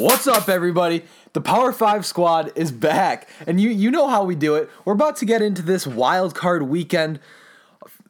What's up, everybody? The Power Five squad is back, and you you know how we do it. We're about to get into this wild card weekend,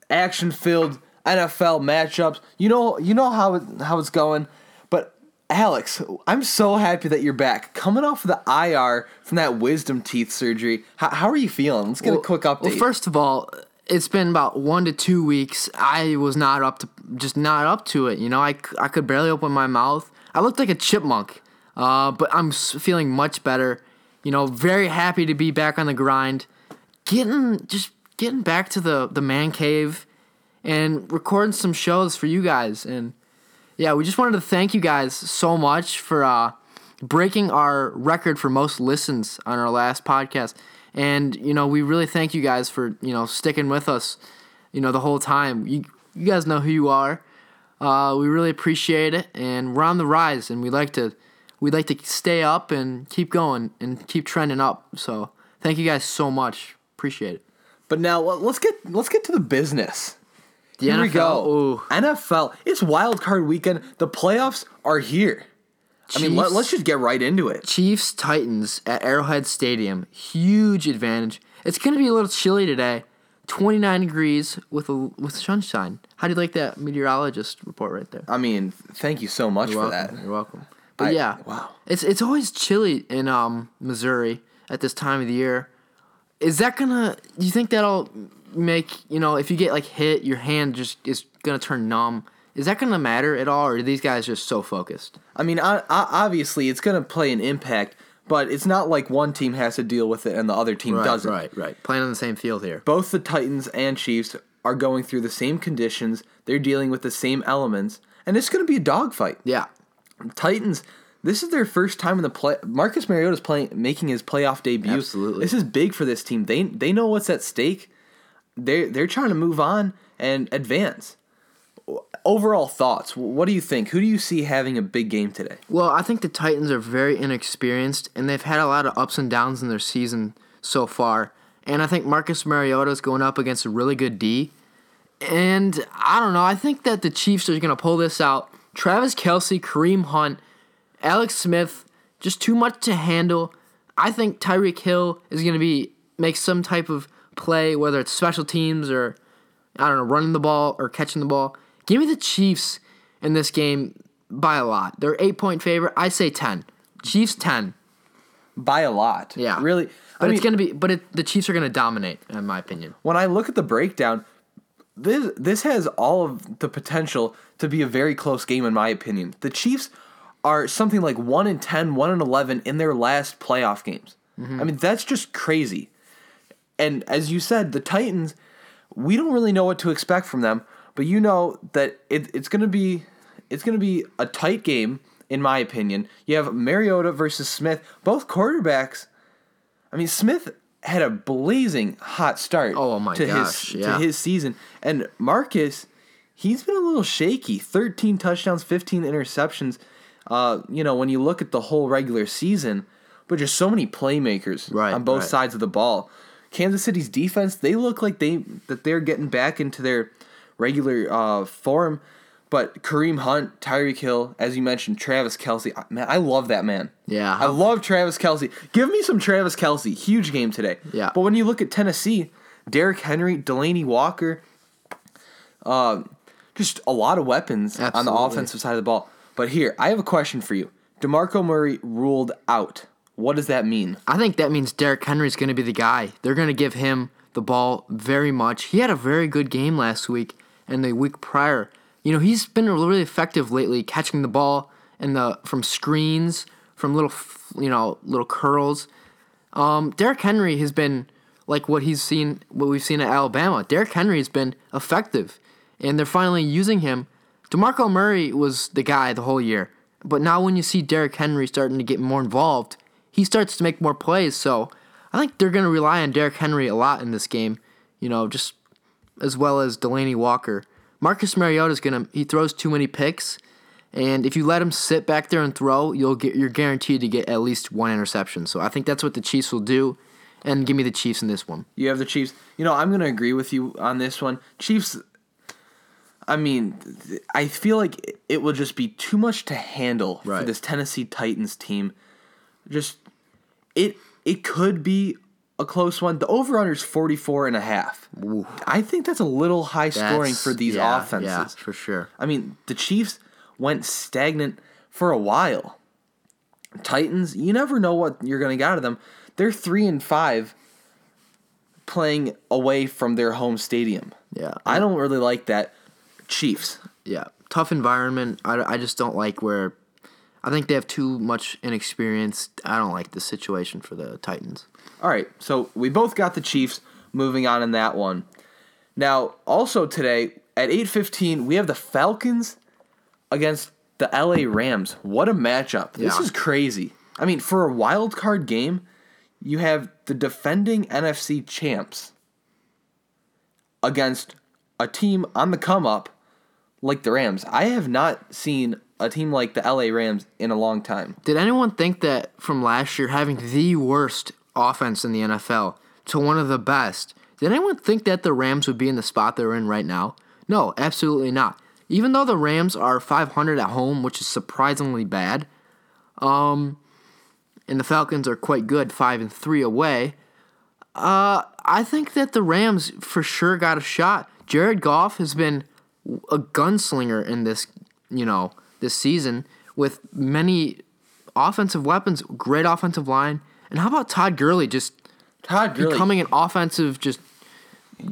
action filled NFL matchups. You know you know how it, how it's going. But Alex, I'm so happy that you're back, coming off of the IR from that wisdom teeth surgery. How, how are you feeling? Let's get a quick update. Well, first of all, it's been about one to two weeks. I was not up to just not up to it. You know, I, I could barely open my mouth. I looked like a chipmunk, uh, but I'm feeling much better. You know, very happy to be back on the grind, getting just getting back to the the man cave, and recording some shows for you guys. And yeah, we just wanted to thank you guys so much for uh, breaking our record for most listens on our last podcast. And you know, we really thank you guys for you know sticking with us, you know, the whole time. You you guys know who you are. Uh, we really appreciate it, and we're on the rise, and we like to we like to stay up and keep going and keep trending up. So thank you guys so much. Appreciate it. but now let- let's get let's get to the business. The Here we NFL, go. ooh. NFL. It's wild card weekend. The playoffs are here. I mean, let, let's just get right into it. Chiefs Titans at Arrowhead Stadium. Huge advantage. It's going to be a little chilly today. 29 degrees with a, with sunshine. How do you like that meteorologist report right there? I mean, thank you so much You're for welcome. that. You're welcome. But I- yeah, wow. It's it's always chilly in um Missouri at this time of the year. Is that gonna? Do you think that'll make you know if you get like hit, your hand just is gonna turn numb? Is that gonna matter at all, or are these guys just so focused? I mean, I, I, obviously, it's going to play an impact, but it's not like one team has to deal with it and the other team doesn't. right, right. Playing on the same field here. Both the Titans and Chiefs are going through the same conditions. They're dealing with the same elements, and it's going to be a dogfight. Yeah, Titans. This is their first time in the play. Marcus Mariota is playing, making his playoff debut. Absolutely. this is big for this team. They they know what's at stake. They they're trying to move on and advance. Overall thoughts. What do you think? Who do you see having a big game today? Well, I think the Titans are very inexperienced, and they've had a lot of ups and downs in their season so far. And I think Marcus Mariota is going up against a really good D. And I don't know. I think that the Chiefs are going to pull this out. Travis Kelce, Kareem Hunt, Alex Smith, just too much to handle. I think Tyreek Hill is going to be make some type of play, whether it's special teams or I don't know, running the ball or catching the ball. Give me the Chiefs in this game by a lot. They're eight point favorite. I say ten. Chiefs ten. By a lot. Yeah, Really. But I it's mean, gonna be. But it, the Chiefs are gonna dominate, in my opinion. when I look at the breakdown, this this has all of the potential to be a very close game in my opinion. The Chiefs are something like 1 in 10, 1 in 11 in their last playoff games. Mm-hmm. I mean, that's just crazy. And as you said, the Titans, we don't really know what to expect from them, but you know that it, it's going to be it's going to be a tight game in my opinion. You have Mariota versus Smith, both quarterbacks I mean, Smith had a blazing hot start. Oh, my to gosh, his yeah. to his season, and Marcus, he's been a little shaky. Thirteen touchdowns, fifteen interceptions. Uh, you know, when you look at the whole regular season, but just so many playmakers Right, on both right. sides of the ball. Kansas City's defense, they look like they that they're getting back into their regular uh, form. But Kareem Hunt, Tyreek Hill, as you mentioned, Travis Kelce, man, I love that man. Yeah. I love Travis Kelce. Give me some Travis Kelce. Huge game today. Yeah. But when you look at Tennessee, Derrick Henry, Delanie Walker, uh, just a lot of weapons on the offensive side of the ball. But here, I have a question for you. DeMarco Murray ruled out. What does that mean? I think that means Derrick Henry's going to be the guy. They're going to give him the ball very much. He had a very good game last week and the week prior. You know, he's been really effective lately catching the ball and the from screens, from little you know, little curls. Um, Derrick Henry has been like what he's seen what we've seen at Alabama. Derrick Henry has been effective and they're finally using him. DeMarco Murray was the guy the whole year. But now when you see Derrick Henry starting to get more involved, he starts to make more plays. So I think they're going to rely on Derrick Henry a lot in this game, you know, just as well as Delanie Walker. Marcus Mariota is going to he throws too many picks, and if you let him sit back there and throw, you'll get you're guaranteed to get at least one interception. So I think that's what the Chiefs will do, and give me the Chiefs in this one. You have the Chiefs. You know, I'm going to agree with you on this one. Chiefs. I mean, I feel like it will just be too much to handle for this Tennessee Titans team. Just it it could be a close one. The over under is 44 and a half. I think that's a little high scoring That's- for these yeah, offenses. Yeah, for sure. I mean, the Chiefs went stagnant for a while. Titans, you never know what you're going to get out of them. They're 3 and 5 playing away from their home stadium. Yeah. I don't really like that. Chiefs. Yeah, tough environment. I, I just don't like where. I think they have too much inexperience. I don't like the situation for the Titans. All right, so we both got the Chiefs moving on in that one. Now, also today at 8:15, we have the Falcons against the LA Rams. What a matchup. This is crazy. I mean, for a wild card game, you have the defending NFC champs against a team on the come up like the Rams. I have not seen a team like the LA Rams in a long time. Did anyone think that from last year having the worst offense in the NFL to one of the best? Did anyone think that the Rams would be in the spot they're in right now? No, absolutely not. Even though the Rams are 500 at home, which is surprisingly bad, um, and the Falcons are quite good, five and three away. Uh, I think that the Rams for sure got a shot. Jared Goff has been a gunslinger in this, you know, this season with many offensive weapons, great offensive line, and how about Todd Gurley just Todd Gurley becoming an offensive just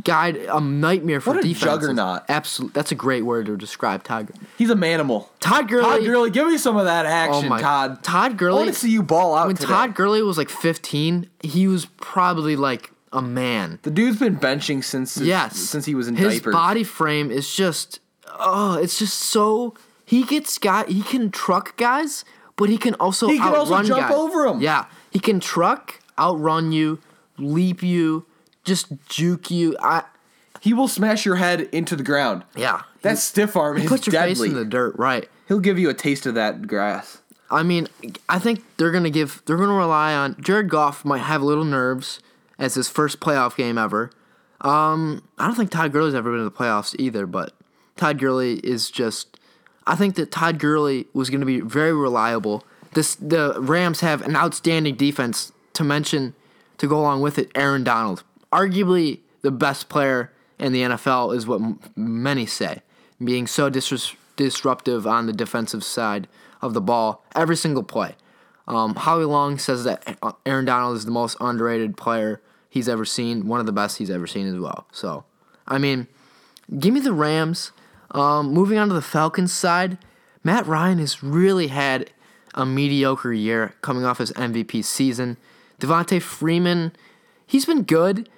guide, a nightmare for defense What a defenses. juggernaut. Absolutely, that's a great word to describe Todd. Gurley. He's a manimal. Todd Gurley. Todd Gurley, give me some of that Oh action, my Todd. Todd I Gurley. want to see you ball out when today. Todd Gurley was like 15, he was probably like a man. the dude's been benching since Yes, since he was in his diapers. body frame is just oh, it's just so he gets guy. he can truck guys, but he can also He can also jump guys. over 'em. Yeah, he can truck, outrun you, leap you, just juke you. I he will smash your head into the ground. yeah, That stiff arm is put your deadly. face in the dirt, right? He'll give you a taste of that grass. I mean, I think they're gonna give they're gonna rely on Jared Goff might have a little nerves as his first playoff game ever. Um, I don't think Todd Gurley's ever been to the playoffs either, but Todd Gurley is just I think that Todd Gurley was gonna be very reliable. This the Rams have an outstanding defense to mention to go along with it, Aaron Donald. Arguably the best player in the NFL is what m- many say, being so disruptive on the defensive side of the ball every single play. Um, Howie Long says that Aaron Donald is the most underrated player he's ever seen, one of the best he's ever seen as well. So, I mean, give me the Rams. Um, moving on to the Falcons side, Matt Ryan has really had a mediocre year coming off his MVP season. Devonta Freeman, he's been good.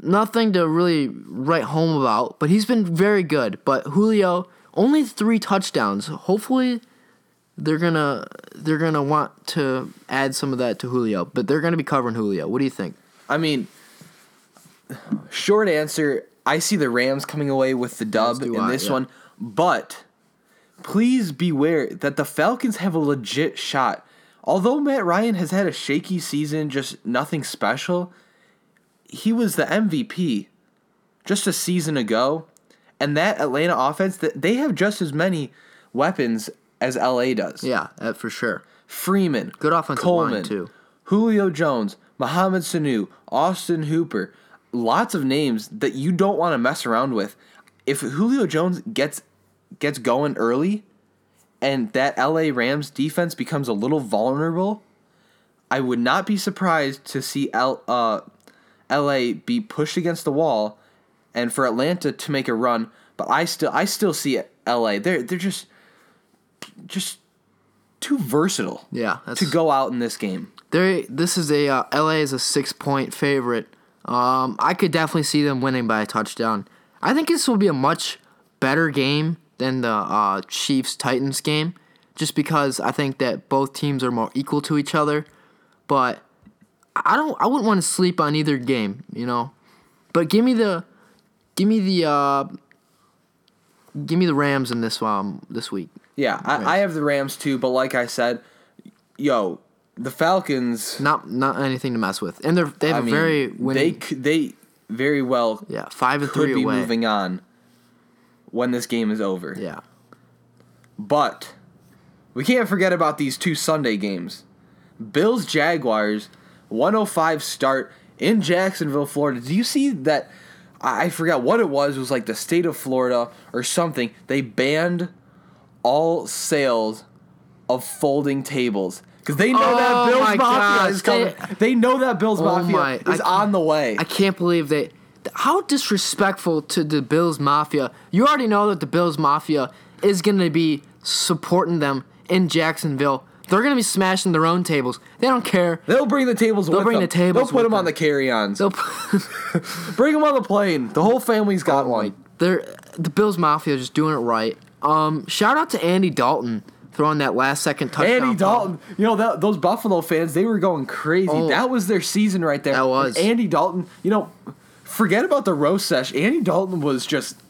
Nothing to really write home about, but he's been very good. But Julio, only three touchdowns. Hopefully, they're gonna they're gonna want to add some of that to Julio, but they're gonna be covering Julio. What do you think? I mean, short answer, I see the Rams coming away with the dub in I, this yeah. one, but please beware that the Falcons have a legit shot. Although Matt Ryan has had a shaky season, just nothing special, he was the MVP just a season ago. And that Atlanta offense, that they have just as many weapons as LA does. Yeah, for sure. Freeman, Good offensive Coleman, line, too. Julio Jones, Mohamed Sanu, Austin Hooper, lots of names that you don't want to mess around with. If Julio Jones gets gets going early, and that LA Rams defense becomes a little vulnerable, I would not be surprised to see L, uh, LA be pushed against the wall, and for Atlanta to make a run. But I still I still see LA. They're they're just just too versatile Yeah, that's to go out in this game. They this is a uh, LA is a six point favorite. Um, I could definitely see them winning by a touchdown. I think this will be a much better game than the uh, Chiefs Titans game, just because I think that both teams are more equal to each other. But I don't. I wouldn't want to sleep on either game, you know. But give me the, give me the, uh, give me the Rams in this um this week. Yeah, I, I have the Rams too, but like I said, yo, the Falcons. Not not anything to mess with, and they're they have I a mean, very they winning. c- they very well yeah, five and could three be away. moving on when this game is over. Yeah. But we can't forget about these two Sunday games. Bills Jaguars 105 start in Jacksonville, Florida. Do you see that I forgot what it was. It was like the state of Florida or something. They banned all sales of folding tables because they know Oh that Bills Mafia gosh, is coming. they- They, know that Bills Oh Mafia my- is on the way. I can't believe they. How disrespectful to the Bills Mafia. You already know that the Bills Mafia is going to be supporting them in Jacksonville. They're going to be smashing their own tables. They don't care. They'll bring the tables with bring them. the tables They'll put with them on the carry-ons. They'll, Bring them on the plane. The whole family's got one. they're the Bills Mafia just doing it right. Um, shout out to Andy Dalton throwing that last second touchdown. Andy. Dalton, you know that those Buffalo fans, they were going crazy. Oh. that was their season right there. That was. And Andy Dalton. You know, forget about the roast sesh. Andy Dalton was just,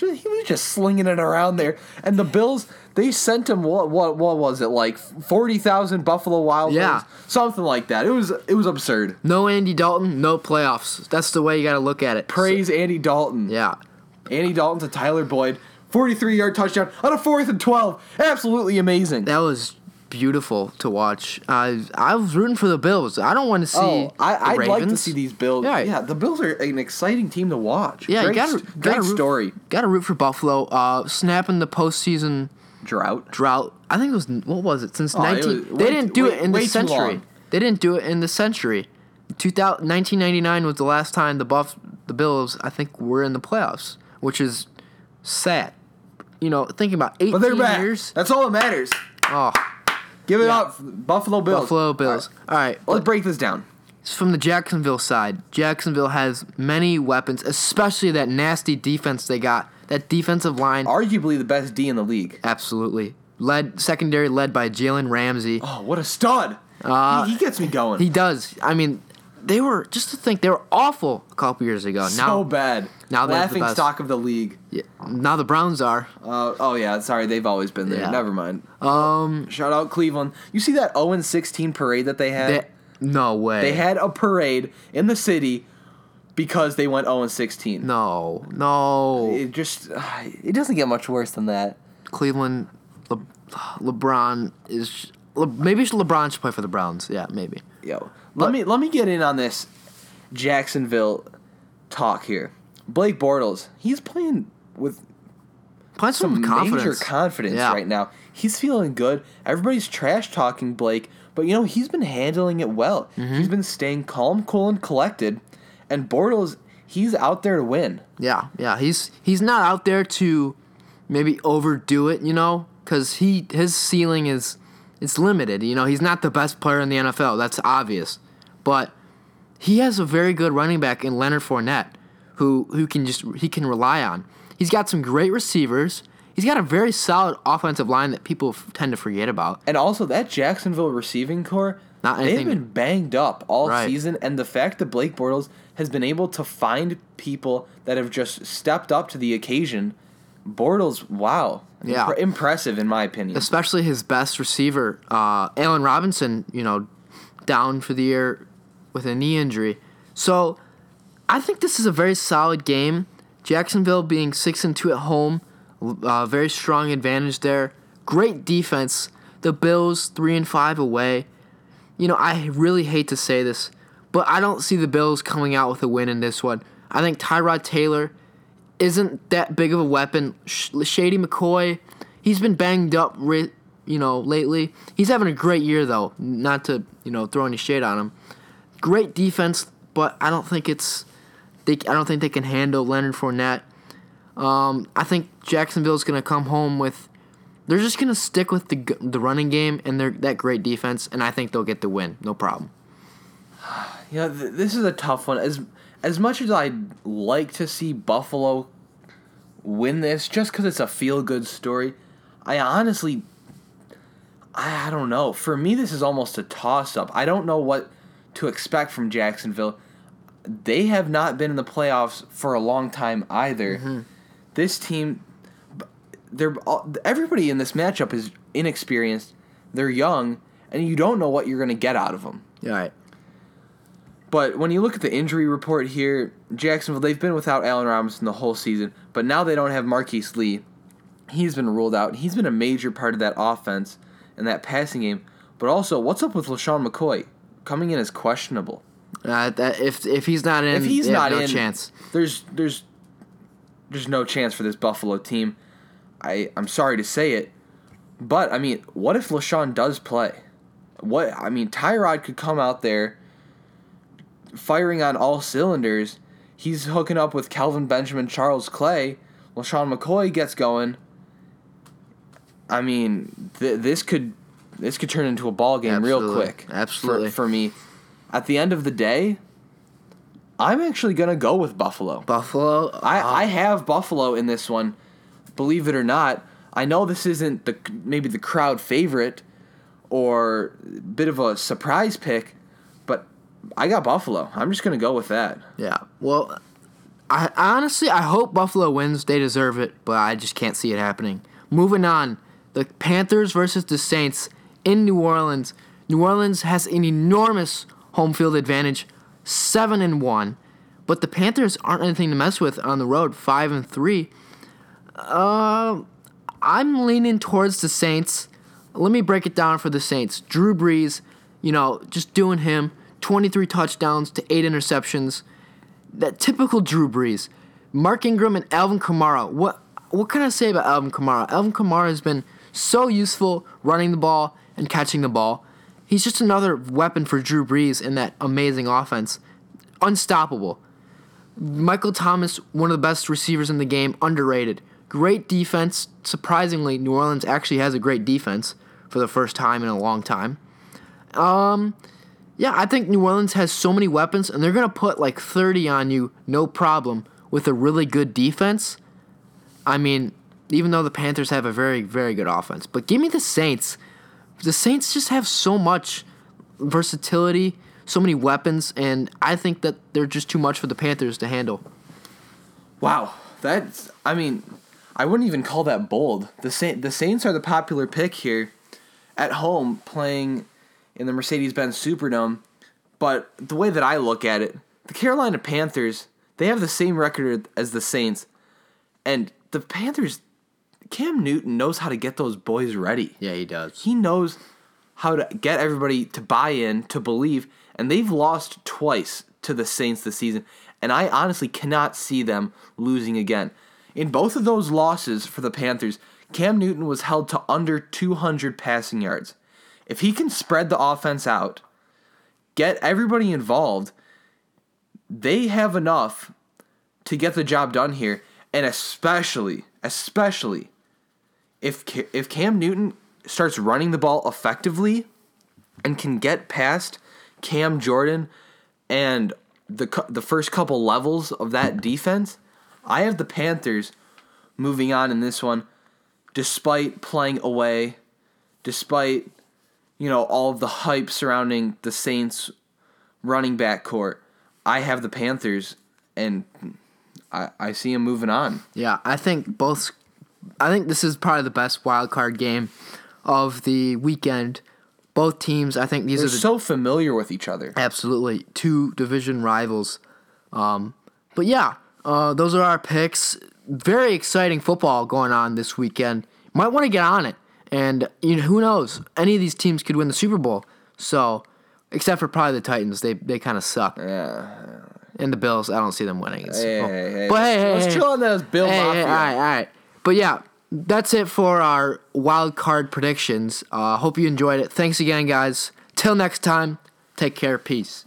he was just slinging it around there. And the Bills, they sent him what what what was it like forty thousand Buffalo Wild Yeah. Wings, something like that. It was it was absurd. No Andy Dalton, no playoffs. That's the way you got to look at it. Praise Andy Dalton. Yeah. Andy Dalton to Tyler Boyd, forty three yard touchdown on a fourth and twelve. Absolutely amazing. That was beautiful to watch. I I was rooting for the Bills. I don't want to see. Oh, I, the I'd like to see these Bills. Yeah. Yeah. the Bills are an exciting team to watch. Yeah, great, gotta, st- gotta great root, story. Gotta root for Buffalo. Uh, snapping the postseason Drought. drought. I think it was what was it since Oh, it nineteen? was they way didn't do way- it in the century. They didn't do it in the century. 2000, 1999 was the last time the Buff the Bills I think were in the playoffs, which is sad. You know, thinking about eighteen But they're back. years. That's all that matters. Oh, Give it Yeah. up, Buffalo Bills. Buffalo Bills. All right, Let's break this down. It's from the Jacksonville side. Jacksonville has many weapons, especially that nasty defense they got. That defensive line, Arguably the best D in the league. absolutely led secondary led by Jalen Ramsey. Oh, what a stud! Uh, he, he gets me going. He does. I mean, they were just to think they were awful a couple years ago. so now, bad. now they're the laughing best. stock of the league. yeah, now the Browns are. Uh, oh yeah, sorry, they've always been there. Yeah. Never mind. Um, Shout out Cleveland. You see that 0 16 parade that they had? they, no way. They had a parade in the city because they went 0 16. no, no. It just it doesn't get much worse than that. Cleveland, Le, LeBron is. Le, maybe LeBron should play for the Browns. Yeah, maybe. Yo, let But- me let me get in on this Jacksonville talk here. Blake Bortles, he's playing with Playing some, confidence. major confidence Yeah. right now. He's feeling good. Everybody's trash talking Blake, but you know he's been handling it well. Mm-hmm. He's been staying calm, cool, and collected. And Bortles, he's out there to win. Yeah, yeah. He's he's not out there to maybe overdo it, you know, because he his ceiling is it's limited. You know, he's not the best player in the NFL. That's obvious, but he has a very good running back in Leonard Fournette, who who can just he can rely on. He's got some great receivers. He's got a very solid offensive line that people f- tend to forget about. And also that Jacksonville receiving core, Not they've been banged up all Right. season. And the fact that Blake Bortles has been able to find people that have just stepped up to the occasion, Bortles, wow, Yeah. Impre- impressive in my opinion. especially his best receiver, uh, Allen Robinson, you know, down for the year with a knee injury. So I think this is a very solid game. Jacksonville being six and two at home, uh, very strong advantage there. Great defense. The Bills three and five away. You know, I really hate to say this, but I don't see the Bills coming out with a win in this one. I think Tyrod Taylor isn't that big of a weapon. Shady McCoy, he's been banged up, you know, lately. He's having a great year though. Not to you know throw any shade on him. Great defense, but I don't think it's. They, I don't think they can handle Leonard Fournette. Um, I think Jacksonville's gonna come home with. They're just gonna stick with the the running game and their that great defense, and I think they'll get the win. No problem. Yeah, th- this is a tough one. As as much as I'd like to see Buffalo win this, just because it's a feel good story, I honestly, I, I don't know. For me, this is almost a toss up. I don't know what to expect from Jacksonville. They have not been in the playoffs for a long time either. Mm-hmm. This team, they're all, everybody in this matchup is inexperienced. They're young, and you don't know what you're going to get out of them. All right. But when you look at the injury report here, Jacksonville, they've been without Allen Robinson the whole season, but now they don't have Marquise Lee. He's been ruled out. He's been a major part of that offense and that passing game. But also, what's up with LeSean McCoy? Coming in as questionable. Uh, that if if he's not in, If he's not no in, chance. There's there's there's no chance for this Buffalo team. I I'm sorry to say it, but I mean, what if LeSean does play? What I mean, Tyrod could come out there firing on all cylinders. He's hooking up with Kelvin Benjamin, Charles Clay. LeSean McCoy gets going. I mean, th- this could this could turn into a ball game real quick. Absolutely. for me. At the end of the day, I'm actually gonna go with Buffalo. Buffalo. I, uh, I have Buffalo in this one. Believe it or not, I know this isn't the maybe the crowd favorite or a bit of a surprise pick, I got Buffalo. I'm just gonna go with that. Yeah. Well, I honestly I hope Buffalo wins. They deserve it, but I just can't see it happening. Moving on, the Panthers versus the Saints in New Orleans. New Orleans has an enormous home field advantage, seven and one, but the Panthers aren't anything to mess with on the road, five and three. Uh, I'm leaning towards the Saints. Let me break it down for the Saints. Drew Brees, you know, just doing him, 23 touchdowns to 8 interceptions. That typical Drew Brees. Mark Ingram and Alvin Kamara. What what can I say about Alvin Kamara? Alvin Kamara has been so useful running the ball and catching the ball. He's just another weapon for Drew Brees in that amazing offense. Unstoppable. Michael Thomas, one of the best receivers in the game, underrated. Great defense. Surprisingly, New Orleans actually has a great defense for the first time in a long time. Um, yeah, I think New Orleans has so many weapons, and they're gonna put like 30 on you, no problem, with a really good defense. I mean, even though the Panthers have a very, very good offense, but give me the Saints. The Saints just have so much versatility, so many weapons, and I think that they're just too much for the Panthers to handle. Wow, that's I mean, I wouldn't even call that bold. The Saint, the Saints are the popular pick here, at home playing in the Mercedes-Benz Superdome. But the way that I look at it, the Carolina Panthers they have the same record as the Saints, and the Panthers, Cam Newton knows how to get those boys ready. Yeah, he does. He knows how to get everybody to buy in, to believe, and they've lost twice to the Saints this season, and I honestly cannot see them losing again. In both of those losses for the Panthers, Cam Newton was held to under 200 passing yards. If he can spread the offense out, get everybody involved, they have enough to get the job done here, and especially, especially if if Cam Newton starts running the ball effectively and can get past Cam Jordan and the the first couple levels of that defense, I have the Panthers moving on in this one despite playing away, despite you know all of the hype surrounding the Saints running back court. I have the Panthers and I, I see them moving on. Yeah, I think both. I think this is probably the best wild card game of the weekend. Both teams, I think these They're are the so familiar with each other. absolutely two division rivals. Um, but yeah, uh, those are our picks. Very exciting football going on this weekend. Might want to get on it, and you know who knows? Any of these teams could win the Super Bowl. So, except for probably the Titans, they they kind of suck. Yeah. And the Bills, I don't see them winning. Super Hey, hey, hey. But hey, hey, let's hey. chill on those Bill Hey, Mafia. hey, all right, all right. But yeah, that's it for our wild card predictions. Uh, hope you enjoyed it. Thanks again, guys. Till next time, take care. Peace.